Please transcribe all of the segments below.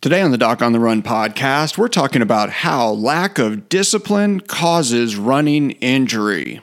Today on the Doc on the Run podcast, we're talking about how lack of discipline causes running injury.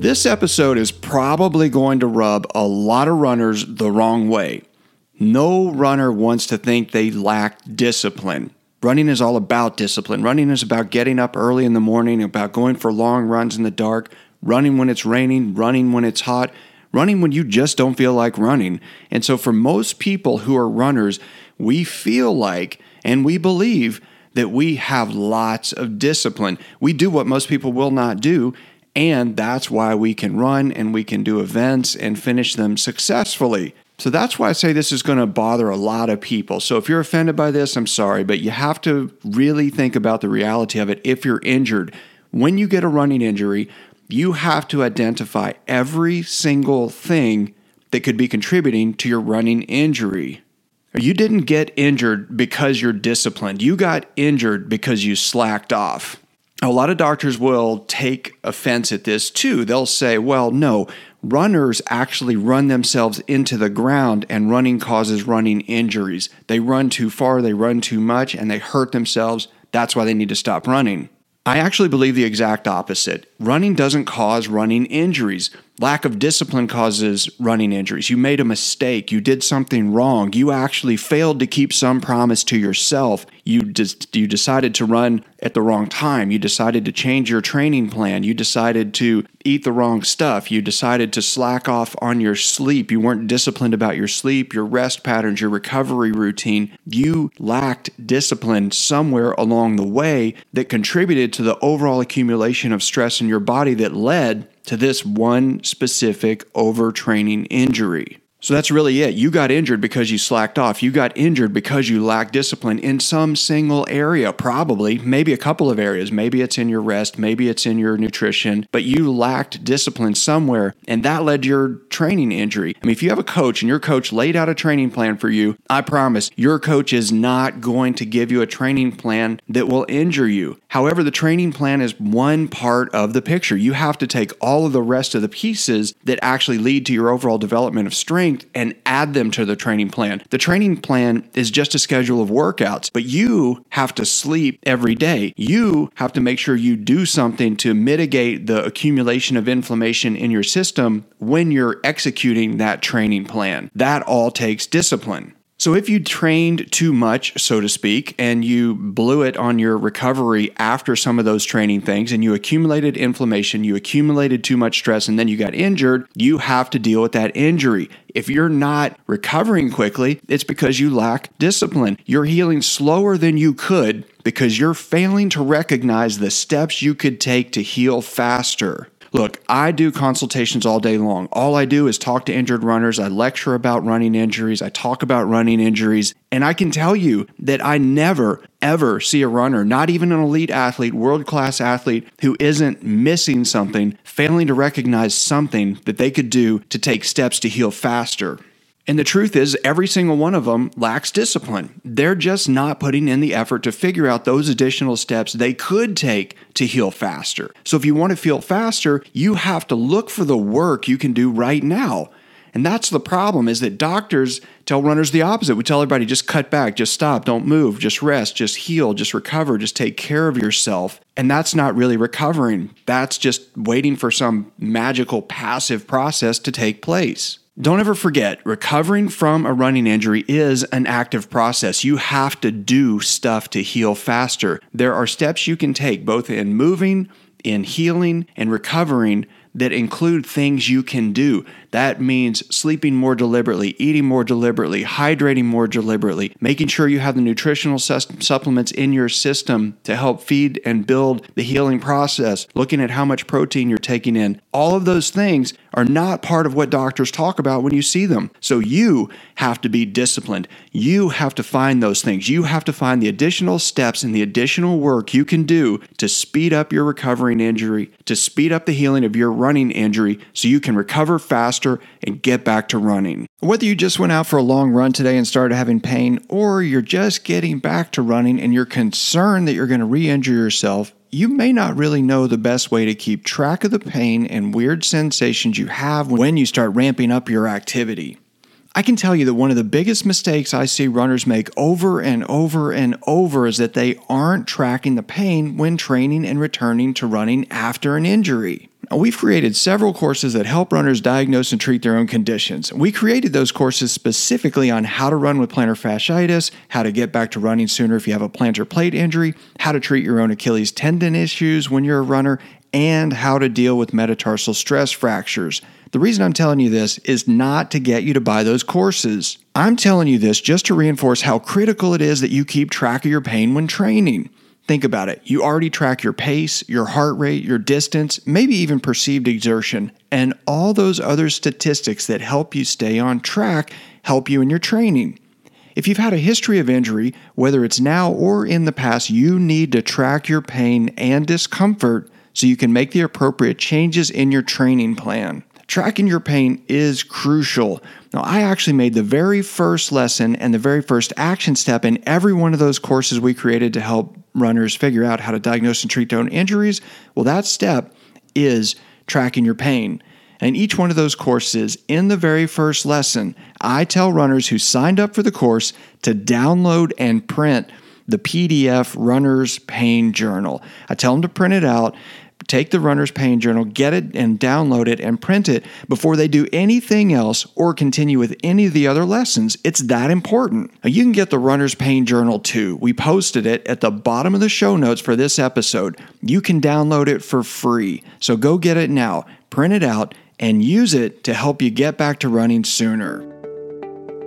This episode is probably going to rub a lot of runners the wrong way. No runner wants to think they lack discipline. Running is all about discipline. Running is about getting up early in the morning, about going for long runs in the dark, running when it's raining, running when it's hot, running when you just don't feel like running. And so, for most people who are runners, we feel like and we believe that we have lots of discipline. We do what most people will not do, and that's why we can run and we can do events and finish them successfully. So that's why I say this is going to bother a lot of people. So if you're offended by this, I'm sorry, but you have to really think about the reality of it if you're injured. When you get a running injury, you have to identify every single thing that could be contributing to your running injury. You didn't get injured because you're disciplined. You got injured because you slacked off. A lot of doctors will take offense at this too. They'll say, well, no, runners actually run themselves into the ground and running causes running injuries. They run too far, they run too much, and they hurt themselves. That's why they need to stop running. I actually believe the exact opposite. Running doesn't cause running injuries. Lack of discipline causes running injuries. You made a mistake. You did something wrong. You actually failed to keep some promise to yourself. You just you decided to run at the wrong time. You decided to change your training plan. You decided to eat the wrong stuff. You decided to slack off on your sleep. You weren't disciplined about your sleep, your rest patterns, your recovery routine. You lacked discipline somewhere along the way that contributed to the overall accumulation of stress in your body that led to this one specific overtraining injury. So that's really it. You got injured because you slacked off. You got injured because you lacked discipline in some single area, probably, maybe a couple of areas. Maybe it's in your rest, maybe it's in your nutrition, but you lacked discipline somewhere, and that led to your training injury. I mean, if you have a coach and your coach laid out a training plan for you, I promise your coach is not going to give you a training plan that will injure you. However, the training plan is one part of the picture. You have to take all of the rest of the pieces that actually lead to your overall development of strength strength and add them to the training plan. The training plan is just a schedule of workouts, but you have to sleep every day. You have to make sure you do something to mitigate the accumulation of inflammation in your system when you're executing that training plan. That all takes discipline. So, if you trained too much, so to speak, and you blew it on your recovery after some of those training things, and you accumulated inflammation, you accumulated too much stress, and then you got injured, you have to deal with that injury. If you're not recovering quickly, it's because you lack discipline. You're healing slower than you could because you're failing to recognize the steps you could take to heal faster. Look, I do consultations all day long. All I do is talk to injured runners. I lecture about running injuries. I talk about running injuries. And I can tell you that I never, ever see a runner, not even an elite athlete, world class athlete, who isn't missing something, failing to recognize something that they could do to take steps to heal faster. And the truth is, every single one of them lacks discipline. They're just not putting in the effort to figure out those additional steps they could take to heal faster. So, if you want to feel faster, you have to look for the work you can do right now. And that's the problem is that doctors tell runners the opposite. We tell everybody just cut back, just stop, don't move, just rest, just heal, just recover, just take care of yourself. And that's not really recovering. That's just waiting for some magical passive process to take place. Don't ever forget, recovering from a running injury is an active process. You have to do stuff to heal faster. There are steps you can take both in moving, in healing, and recovering that include things you can do. That means sleeping more deliberately, eating more deliberately, hydrating more deliberately, making sure you have the nutritional supplements in your system to help feed and build the healing process, looking at how much protein you're taking in. All of those things are not part of what doctors talk about when you see them. So you have to be disciplined. You have to find those things. You have to find the additional steps and the additional work you can do to speed up your recovering injury, to speed up the healing of your running injury so you can recover faster and get back to running. Whether you just went out for a long run today and started having pain, or you're just getting back to running and you're concerned that you're going to re injure yourself, you may not really know the best way to keep track of the pain and weird sensations you have when you start ramping up your activity. I can tell you that one of the biggest mistakes I see runners make over and over and over is that they aren't tracking the pain when training and returning to running after an injury. We've created several courses that help runners diagnose and treat their own conditions. We created those courses specifically on how to run with plantar fasciitis, how to get back to running sooner if you have a plantar plate injury, how to treat your own Achilles tendon issues when you're a runner, and how to deal with metatarsal stress fractures. The reason I'm telling you this is not to get you to buy those courses. I'm telling you this just to reinforce how critical it is that you keep track of your pain when training. Think about it. You already track your pace, your heart rate, your distance, maybe even perceived exertion, and all those other statistics that help you stay on track help you in your training. If you've had a history of injury, whether it's now or in the past, you need to track your pain and discomfort so you can make the appropriate changes in your training plan. Tracking your pain is crucial. Now, I actually made the very first lesson and the very first action step in every one of those courses we created to help runners figure out how to diagnose and treat their own injuries. Well, that step is tracking your pain. And each one of those courses, in the very first lesson, I tell runners who signed up for the course to download and print the PDF Runner's Pain Journal. I tell them to print it out take the runner's pain journal, get it and download it and print it before they do anything else or continue with any of the other lessons. It's that important. Now, you can get the runner's pain journal too. We posted it at the bottom of the show notes for this episode. You can download it for free. So go get it now, print it out, and use it to help you get back to running sooner.